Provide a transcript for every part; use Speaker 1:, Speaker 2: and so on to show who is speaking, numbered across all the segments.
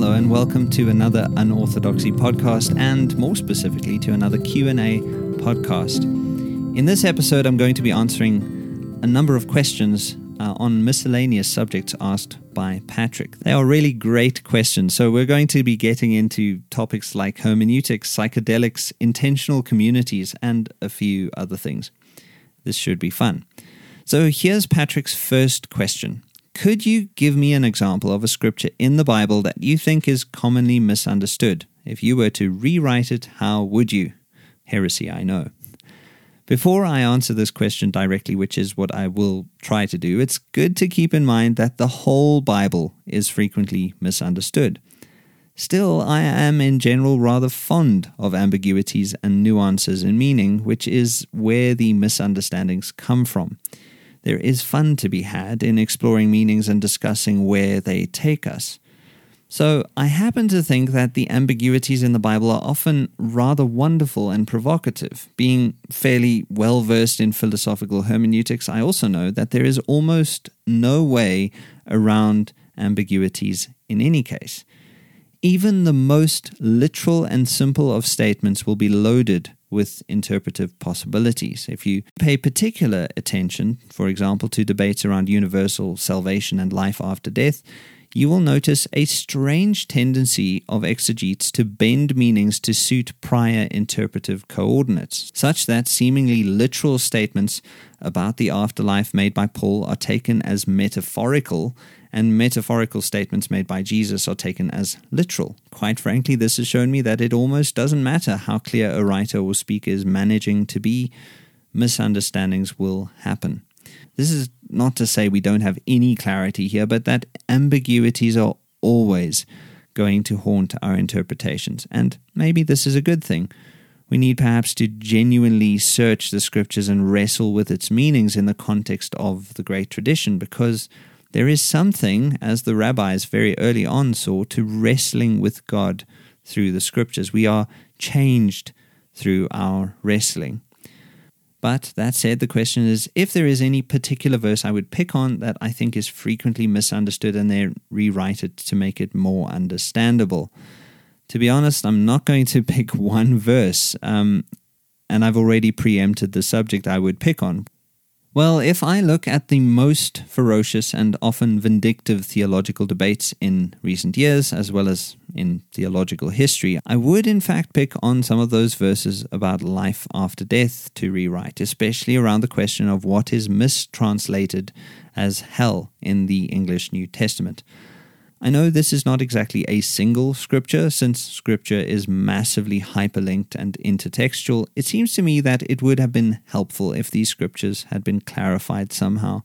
Speaker 1: Hello and welcome to another Unorthodoxy podcast and more specifically to another Q&A podcast. In this episode I'm going to be answering a number of questions uh, on miscellaneous subjects asked by Patrick. They are really great questions. So we're going to be getting into topics like hermeneutics, psychedelics, intentional communities and a few other things. This should be fun. So here's Patrick's first question. Could you give me an example of a scripture in the Bible that you think is commonly misunderstood? If you were to rewrite it, how would you? Heresy, I know. Before I answer this question directly, which is what I will try to do, it's good to keep in mind that the whole Bible is frequently misunderstood. Still, I am in general rather fond of ambiguities and nuances in meaning, which is where the misunderstandings come from there is fun to be had in exploring meanings and discussing where they take us. So, I happen to think that the ambiguities in the Bible are often rather wonderful and provocative. Being fairly well versed in philosophical hermeneutics, I also know that there is almost no way around ambiguities in any case. Even the most literal and simple of statements will be loaded with interpretive possibilities. If you pay particular attention, for example, to debates around universal salvation and life after death, you will notice a strange tendency of exegetes to bend meanings to suit prior interpretive coordinates, such that seemingly literal statements about the afterlife made by Paul are taken as metaphorical and metaphorical statements made by Jesus are taken as literal. Quite frankly, this has shown me that it almost doesn't matter how clear a writer or speaker is managing to be, misunderstandings will happen. This is not to say we don't have any clarity here, but that ambiguities are always going to haunt our interpretations. And maybe this is a good thing. We need perhaps to genuinely search the scriptures and wrestle with its meanings in the context of the great tradition because there is something, as the rabbis very early on saw, to wrestling with God through the scriptures. We are changed through our wrestling. But that said, the question is if there is any particular verse I would pick on that I think is frequently misunderstood and then rewrite it to make it more understandable. To be honest, I'm not going to pick one verse, um, and I've already preempted the subject I would pick on. Well, if I look at the most ferocious and often vindictive theological debates in recent years, as well as in theological history, I would in fact pick on some of those verses about life after death to rewrite, especially around the question of what is mistranslated as hell in the English New Testament. I know this is not exactly a single scripture, since scripture is massively hyperlinked and intertextual. It seems to me that it would have been helpful if these scriptures had been clarified somehow.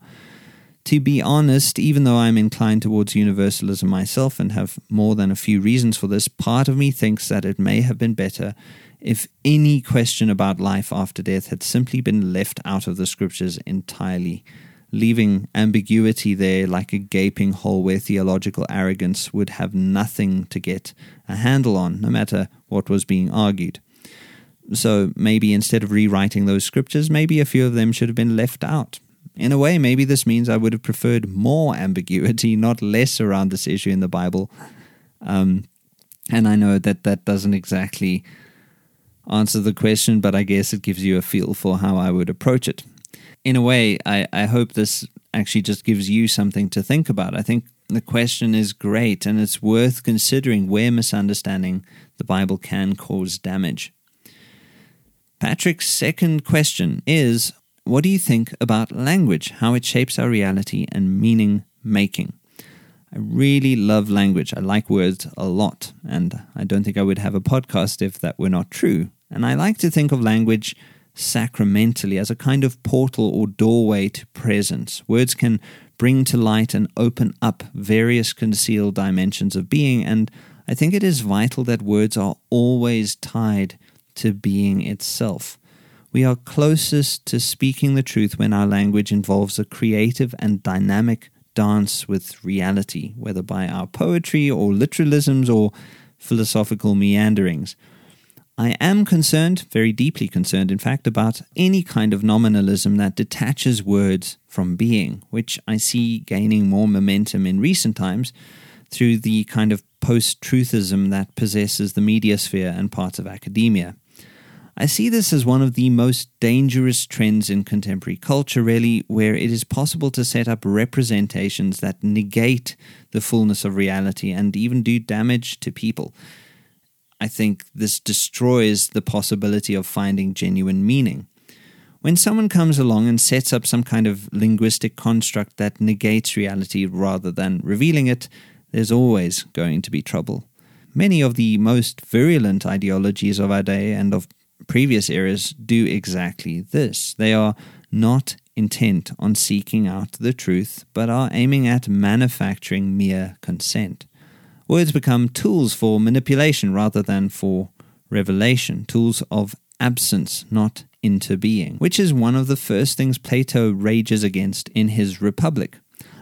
Speaker 1: To be honest, even though I'm inclined towards universalism myself and have more than a few reasons for this, part of me thinks that it may have been better if any question about life after death had simply been left out of the scriptures entirely leaving ambiguity there like a gaping hole where theological arrogance would have nothing to get a handle on, no matter what was being argued. So maybe instead of rewriting those scriptures, maybe a few of them should have been left out. In a way, maybe this means I would have preferred more ambiguity, not less, around this issue in the Bible. Um, and I know that that doesn't exactly answer the question, but I guess it gives you a feel for how I would approach it in a way, I, I hope this actually just gives you something to think about. I think the question is great and it's worth considering where misunderstanding the Bible can cause damage. Patrick's second question is What do you think about language, how it shapes our reality and meaning making? I really love language. I like words a lot, and I don't think I would have a podcast if that were not true. And I like to think of language sacramentally as a kind of portal or doorway to presence. Words can bring to light and open up various concealed dimensions of being, and I think it is vital that words are always tied to being itself. We are closest to speaking the truth when our language involves a creative and dynamic dance with reality, whether by our poetry or literalisms or philosophical meanderings. I am concerned, very deeply concerned, in fact, about any kind of nominalism that detaches words from being, which I see gaining more momentum in recent times through the kind of post truthism that possesses the media sphere and parts of academia. I see this as one of the most dangerous trends in contemporary culture, really, where it is possible to set up representations that negate the fullness of reality and even do damage to people. I think this destroys the possibility of finding genuine meaning. When someone comes along and sets up some kind of linguistic construct that negates reality rather than revealing it, there's always going to be trouble. Many of the most virulent ideologies of our day and of previous eras do exactly this. They are not intent on seeking out the truth, but are aiming at manufacturing mere consent. Words become tools for manipulation rather than for revelation, tools of absence, not into being, which is one of the first things Plato rages against in his Republic.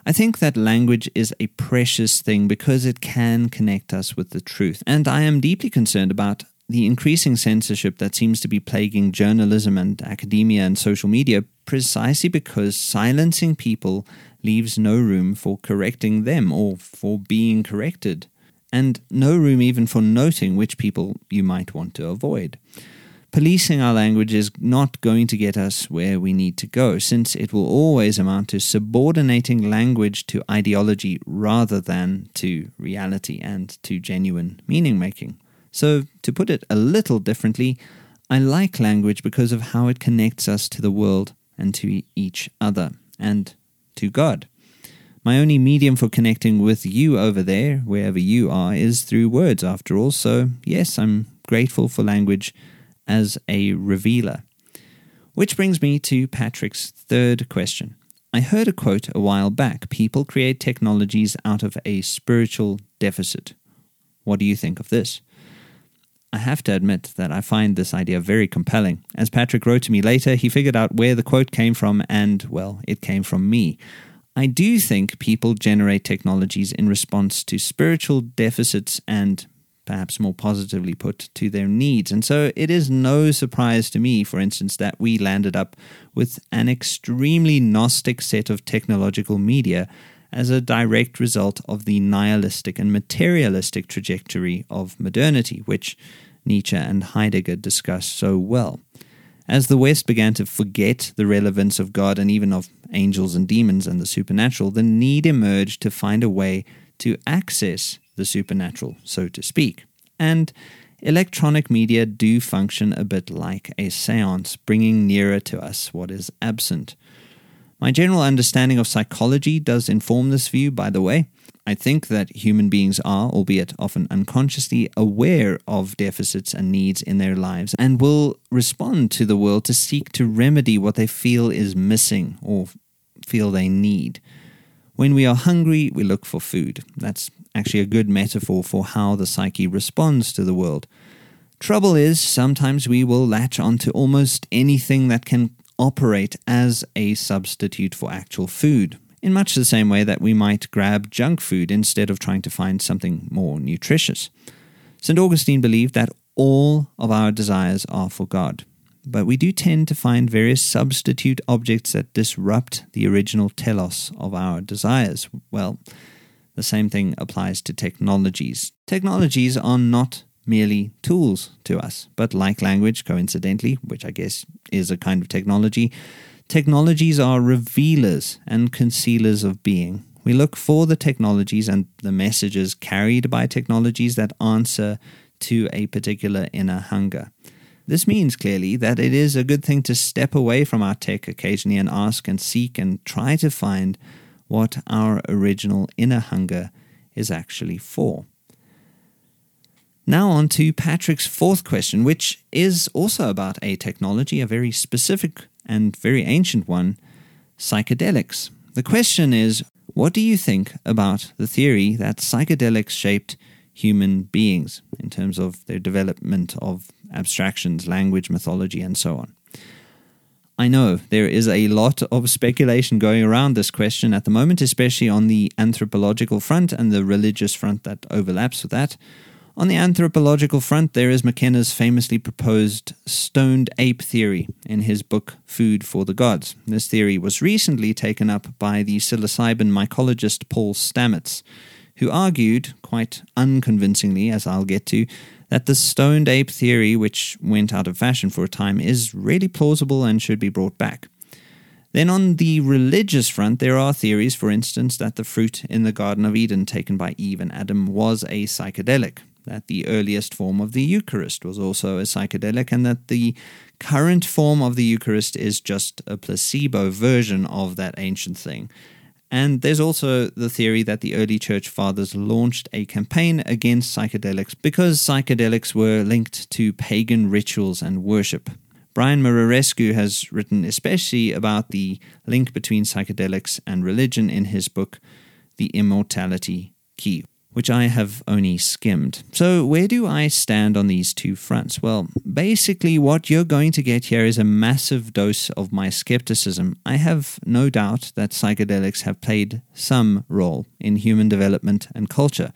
Speaker 1: I think that language is a precious thing because it can connect us with the truth. And I am deeply concerned about the increasing censorship that seems to be plaguing journalism and academia and social media precisely because silencing people leaves no room for correcting them or for being corrected, and no room even for noting which people you might want to avoid. Policing our language is not going to get us where we need to go, since it will always amount to subordinating language to ideology rather than to reality and to genuine meaning making. So, to put it a little differently, I like language because of how it connects us to the world and to each other and to God. My only medium for connecting with you over there, wherever you are, is through words, after all. So, yes, I'm grateful for language as a revealer. Which brings me to Patrick's third question. I heard a quote a while back people create technologies out of a spiritual deficit. What do you think of this? I have to admit that I find this idea very compelling. As Patrick wrote to me later, he figured out where the quote came from, and, well, it came from me. I do think people generate technologies in response to spiritual deficits and, perhaps more positively put, to their needs. And so it is no surprise to me, for instance, that we landed up with an extremely Gnostic set of technological media as a direct result of the nihilistic and materialistic trajectory of modernity, which Nietzsche and Heidegger discuss so well. As the West began to forget the relevance of God and even of angels and demons and the supernatural, the need emerged to find a way to access the supernatural, so to speak. And electronic media do function a bit like a seance, bringing nearer to us what is absent. My general understanding of psychology does inform this view, by the way. I think that human beings are, albeit often unconsciously, aware of deficits and needs in their lives and will respond to the world to seek to remedy what they feel is missing or feel they need. When we are hungry, we look for food. That's actually a good metaphor for how the psyche responds to the world. Trouble is, sometimes we will latch onto almost anything that can operate as a substitute for actual food, in much the same way that we might grab junk food instead of trying to find something more nutritious. St. Augustine believed that all of our desires are for God, but we do tend to find various substitute objects that disrupt the original telos of our desires. Well, the same thing applies to technologies. Technologies are not merely tools to us. But like language, coincidentally, which I guess is a kind of technology, technologies are revealers and concealers of being. We look for the technologies and the messages carried by technologies that answer to a particular inner hunger. This means clearly that it is a good thing to step away from our tech occasionally and ask and seek and try to find what our original inner hunger is actually for. Now, on to Patrick's fourth question, which is also about a technology, a very specific and very ancient one psychedelics. The question is what do you think about the theory that psychedelics shaped human beings in terms of their development of abstractions, language, mythology, and so on? I know there is a lot of speculation going around this question at the moment, especially on the anthropological front and the religious front that overlaps with that. On the anthropological front, there is McKenna's famously proposed stoned ape theory in his book Food for the Gods. This theory was recently taken up by the psilocybin mycologist Paul Stamets, who argued, quite unconvincingly, as I'll get to, that the stoned ape theory, which went out of fashion for a time, is really plausible and should be brought back. Then, on the religious front, there are theories, for instance, that the fruit in the Garden of Eden taken by Eve and Adam was a psychedelic, that the earliest form of the Eucharist was also a psychedelic, and that the current form of the Eucharist is just a placebo version of that ancient thing. And there's also the theory that the early church fathers launched a campaign against psychedelics because psychedelics were linked to pagan rituals and worship. Brian Muraresku has written especially about the link between psychedelics and religion in his book, The Immortality Key which I have only skimmed. So, where do I stand on these two fronts? Well, basically, what you're going to get here is a massive dose of my skepticism. I have no doubt that psychedelics have played some role in human development and culture.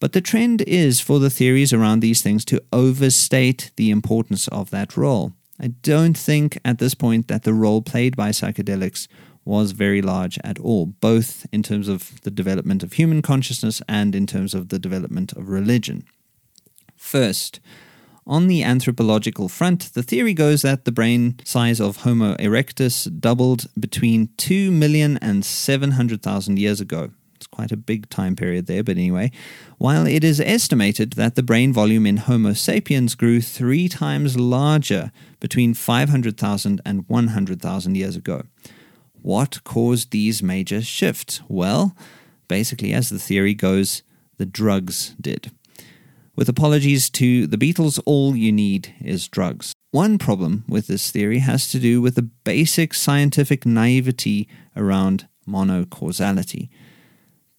Speaker 1: But the trend is for the theories around these things to overstate the importance of that role. I don't think at this point that the role played by psychedelics was very large at all, both in terms of the development of human consciousness and in terms of the development of religion. First, on the anthropological front, the theory goes that the brain size of Homo erectus doubled between 2 million and 700,000 years ago. It's quite a big time period there, but anyway. While it is estimated that the brain volume in Homo sapiens grew three times larger between 500,000 and 100,000 years ago. What caused these major shifts? Well, basically, as the theory goes, the drugs did. With apologies to the Beatles, all you need is drugs. One problem with this theory has to do with the basic scientific naivety around monocausality.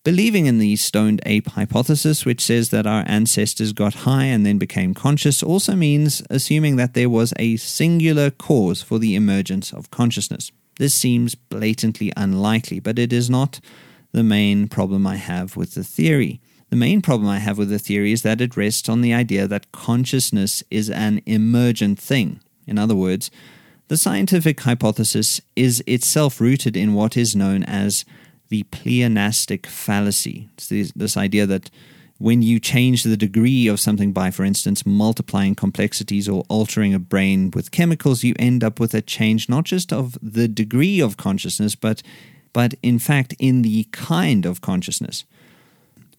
Speaker 1: Believing in the stoned ape hypothesis, which says that our ancestors got high and then became conscious, also means assuming that there was a singular cause for the emergence of consciousness. This seems blatantly unlikely, but it is not the main problem I have with the theory. The main problem I have with the theory is that it rests on the idea that consciousness is an emergent thing. In other words, the scientific hypothesis is itself rooted in what is known as the pleonastic fallacy. It's this, this idea that when you change the degree of something by, for instance, multiplying complexities or altering a brain with chemicals, you end up with a change not just of the degree of consciousness, but, but in fact in the kind of consciousness.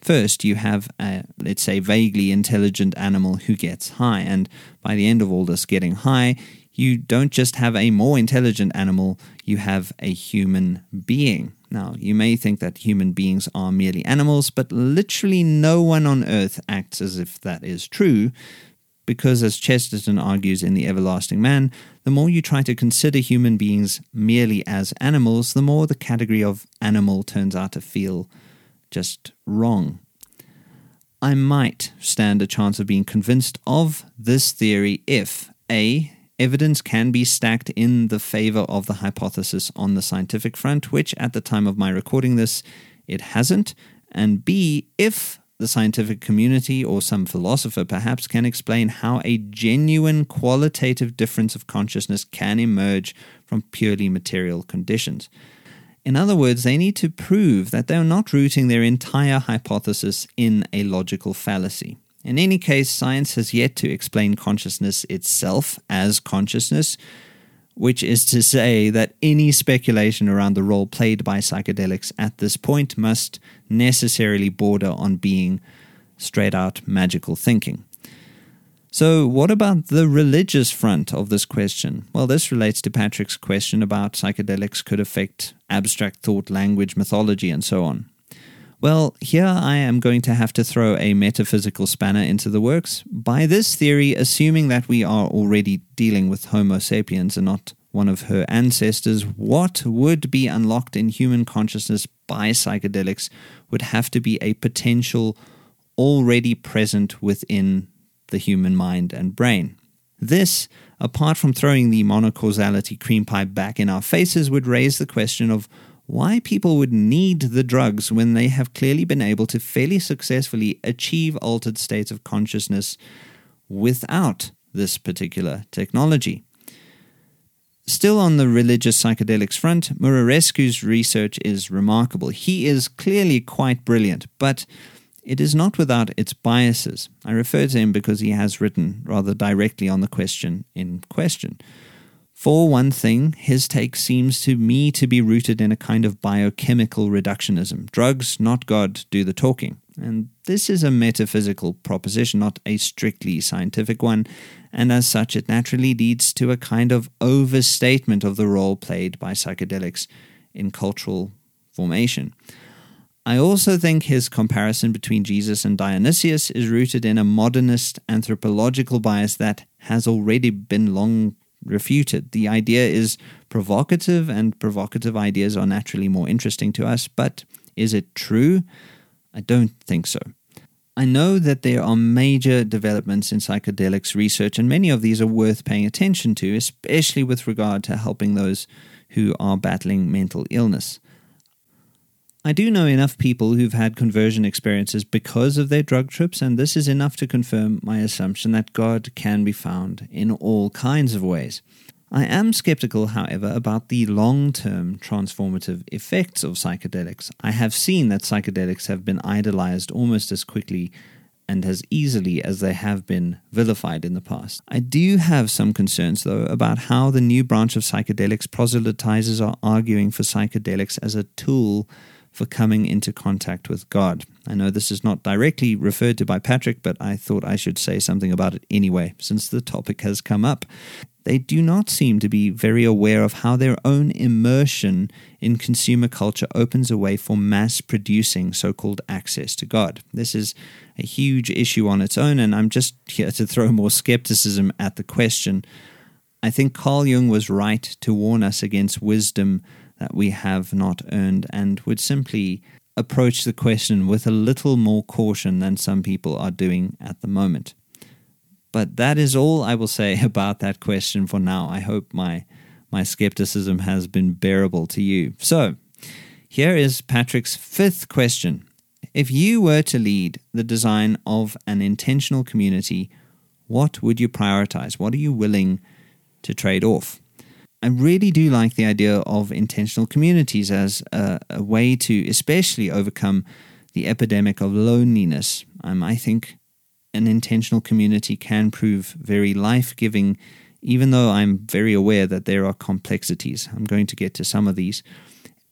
Speaker 1: First, you have a, let's say, vaguely intelligent animal who gets high, and by the end of all this getting high, you don't just have a more intelligent animal, you have a human being. Now, you may think that human beings are merely animals, but literally no one on earth acts as if that is true, because as Chesterton argues in The Everlasting Man, the more you try to consider human beings merely as animals, the more the category of animal turns out to feel just wrong. I might stand a chance of being convinced of this theory if A evidence can be stacked in the favor of the hypothesis on the scientific front, which at the time of my recording this, it hasn't. And B, if the scientific community or some philosopher perhaps can explain how a genuine qualitative difference of consciousness can emerge from purely material conditions. In other words, they need to prove that they're not rooting their entire hypothesis in a logical fallacy. In any case, science has yet to explain consciousness itself as consciousness, which is to say that any speculation around the role played by psychedelics at this point must necessarily border on being straight out magical thinking. So, what about the religious front of this question? Well, this relates to Patrick's question about psychedelics could affect abstract thought, language, mythology, and so on. Well, here I am going to have to throw a metaphysical spanner into the works. By this theory, assuming that we are already dealing with Homo sapiens and not one of her ancestors, what would be unlocked in human consciousness by psychedelics would have to be a potential already present within the human mind and brain. This, apart from throwing the monocausality cream pie back in our faces, would raise the question of why people would need the drugs when they have clearly been able to fairly successfully achieve altered states of consciousness without this particular technology. Still on the religious psychedelics front, Muraresku's research is remarkable. He is clearly quite brilliant, but it is not without its biases. I refer to him because he has written rather directly on the question in question. For one thing, his take seems to me to be rooted in a kind of biochemical reductionism. Drugs, not God, do the talking. And this is a metaphysical proposition, not a strictly scientific one, and as such, it naturally leads to a kind of overstatement of the role played by psychedelics in cultural formation. I also think his comparison between Jesus and Dionysius is rooted in a modernist anthropological bias that has already been long refuted. The idea is provocative, and provocative ideas are naturally more interesting to us, but is it true? I don't think so. I know that there are major developments in psychedelics research, and many of these are worth paying attention to, especially with regard to helping those who are battling mental illness. I do know enough people who've had conversion experiences because of their drug trips, and this is enough to confirm my assumption that God can be found in all kinds of ways. I am skeptical, however, about the long term transformative effects of psychedelics. I have seen that psychedelics have been idolized almost as quickly and as easily as they have been vilified in the past. I do have some concerns, though, about how the new branch of psychedelics proselytizers are arguing for psychedelics as a tool for coming into contact with God. I know this is not directly referred to by Patrick, but I thought I should say something about it anyway, since the topic has come up they do not seem to be very aware of how their own immersion in consumer culture opens a way for mass producing so called access to God. This is a huge issue on its own, and I'm just here to throw more skepticism at the question. I think Carl Jung was right to warn us against wisdom that we have not earned and would simply approach the question with a little more caution than some people are doing at the moment. But that is all I will say about that question for now. I hope my my skepticism has been bearable to you. So, here is Patrick's fifth question. If you were to lead the design of an intentional community, what would you prioritize? What are you willing to trade off? I really do like the idea of intentional communities as a, a way to especially overcome the epidemic of loneliness. Um, I think an intentional community can prove very life giving, even though I'm very aware that there are complexities. I'm going to get to some of these.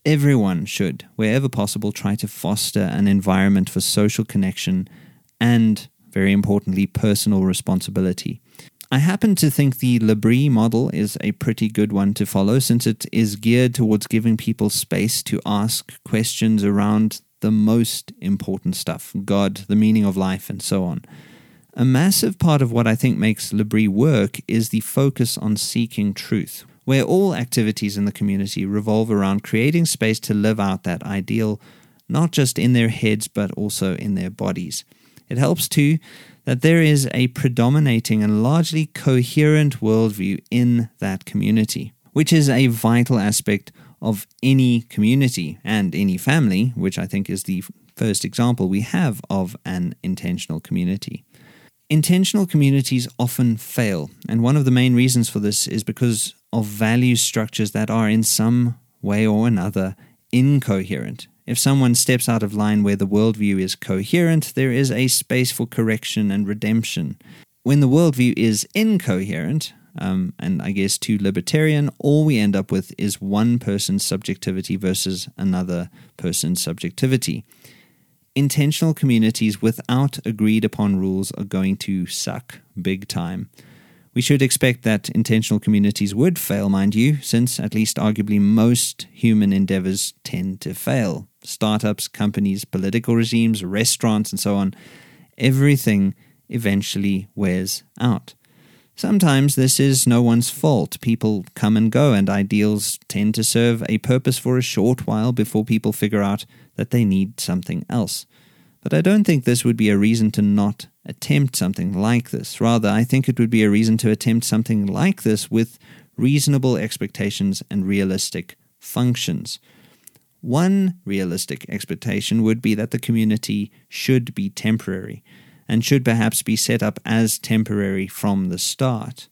Speaker 1: Everyone should, wherever possible, try to foster an environment for social connection and, very importantly, personal responsibility. I happen to think the L'Abri model is a pretty good one to follow since it is geared towards giving people space to ask questions around the most important stuff God, the meaning of life, and so on. A massive part of what I think makes L'Abri work is the focus on seeking truth, where all activities in the community revolve around creating space to live out that ideal, not just in their heads, but also in their bodies. It helps too that there is a predominating and largely coherent worldview in that community, which is a vital aspect of any community and any family, which I think is the first example we have of an intentional community. Intentional communities often fail, and one of the main reasons for this is because of value structures that are in some way or another incoherent. If someone steps out of line where the worldview is coherent, there is a space for correction and redemption. When the worldview is incoherent, um, and I guess too libertarian, all we end up with is one person's subjectivity versus another person's subjectivity intentional communities without agreed upon rules are going to suck big time. We should expect that intentional communities would fail, mind you, since at least arguably most human endeavors tend to fail. Startups, companies, political regimes, restaurants, and so on. Everything eventually wears out. Sometimes this is no one's fault. People come and go, and ideals tend to serve a purpose for a short while before people figure out that they need something else. But I don't think this would be a reason to not attempt something like this. Rather, I think it would be a reason to attempt something like this with reasonable expectations and realistic functions. One realistic expectation would be that the community should be temporary and should perhaps be set up as temporary from the start.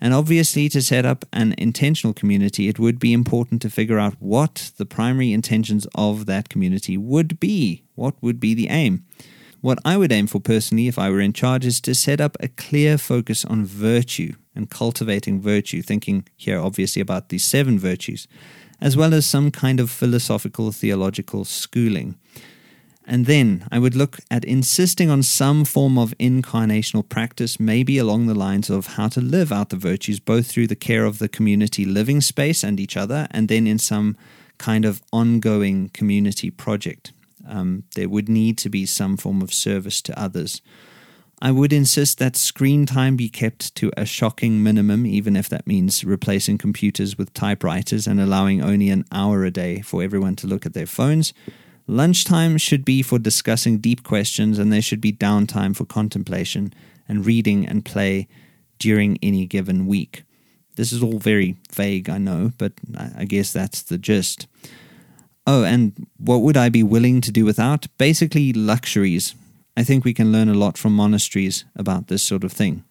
Speaker 1: And obviously, to set up an intentional community, it would be important to figure out what the primary intentions of that community would be. What would be the aim? What I would aim for personally, if I were in charge, is to set up a clear focus on virtue and cultivating virtue, thinking here obviously about the seven virtues, as well as some kind of philosophical theological schooling. And then I would look at insisting on some form of incarnational practice, maybe along the lines of how to live out the virtues, both through the care of the community living space and each other, and then in some kind of ongoing community project. Um, there would need to be some form of service to others. I would insist that screen time be kept to a shocking minimum, even if that means replacing computers with typewriters and allowing only an hour a day for everyone to look at their phones. Lunchtime should be for discussing deep questions, and there should be downtime for contemplation and reading and play during any given week. This is all very vague, I know, but I guess that's the gist. Oh, and what would I be willing to do without? Basically, luxuries. I think we can learn a lot from monasteries about this sort of thing.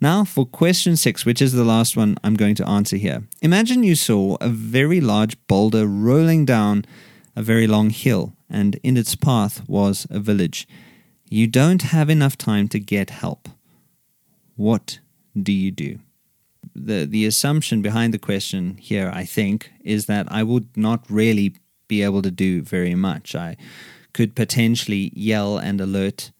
Speaker 1: Now, for question six, which is the last one I'm going to answer here. Imagine you saw a very large boulder rolling down a very long hill, and in its path was a village. You don't have enough time to get help. What do you do? The, the assumption behind the question here, I think, is that I would not really be able to do very much. I could potentially yell and alert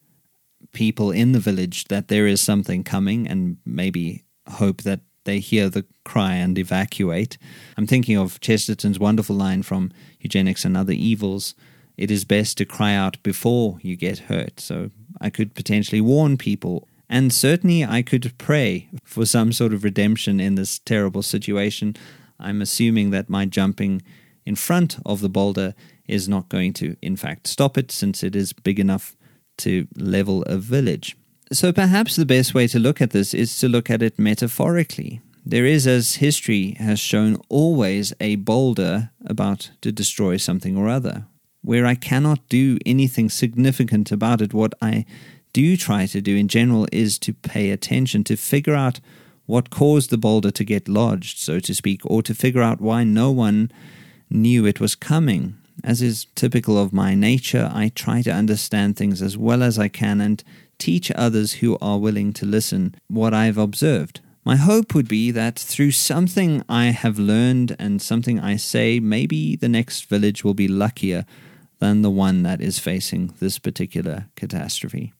Speaker 1: people in the village that there is something coming and maybe hope that they hear the cry and evacuate. I'm thinking of Chesterton's wonderful line from Eugenics and Other Evils it is best to cry out before you get hurt. So I could potentially warn people. And certainly I could pray for some sort of redemption in this terrible situation. I'm assuming that my jumping in front of the boulder is not going to, in fact, stop it since it is big enough to level a village. So perhaps the best way to look at this is to look at it metaphorically. There is, as history has shown, always a boulder about to destroy something or other. Where I cannot do anything significant about it, what I do try to do in general is to pay attention, to figure out what caused the boulder to get lodged, so to speak, or to figure out why no one knew it was coming. As is typical of my nature, I try to understand things as well as I can and teach others who are willing to listen what I've observed. My hope would be that through something I have learned and something I say, maybe the next village will be luckier than the one that is facing this particular catastrophe.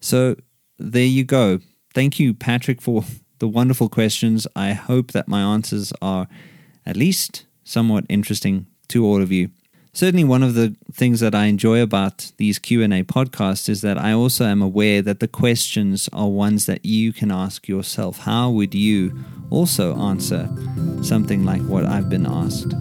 Speaker 1: So there you go. Thank you, Patrick, for the wonderful questions. I hope that my answers are at least somewhat interesting to all of you certainly one of the things that I enjoy about these Q&A podcasts is that I also am aware that the questions are ones that you can ask yourself. How would you also answer something like what I've been asked?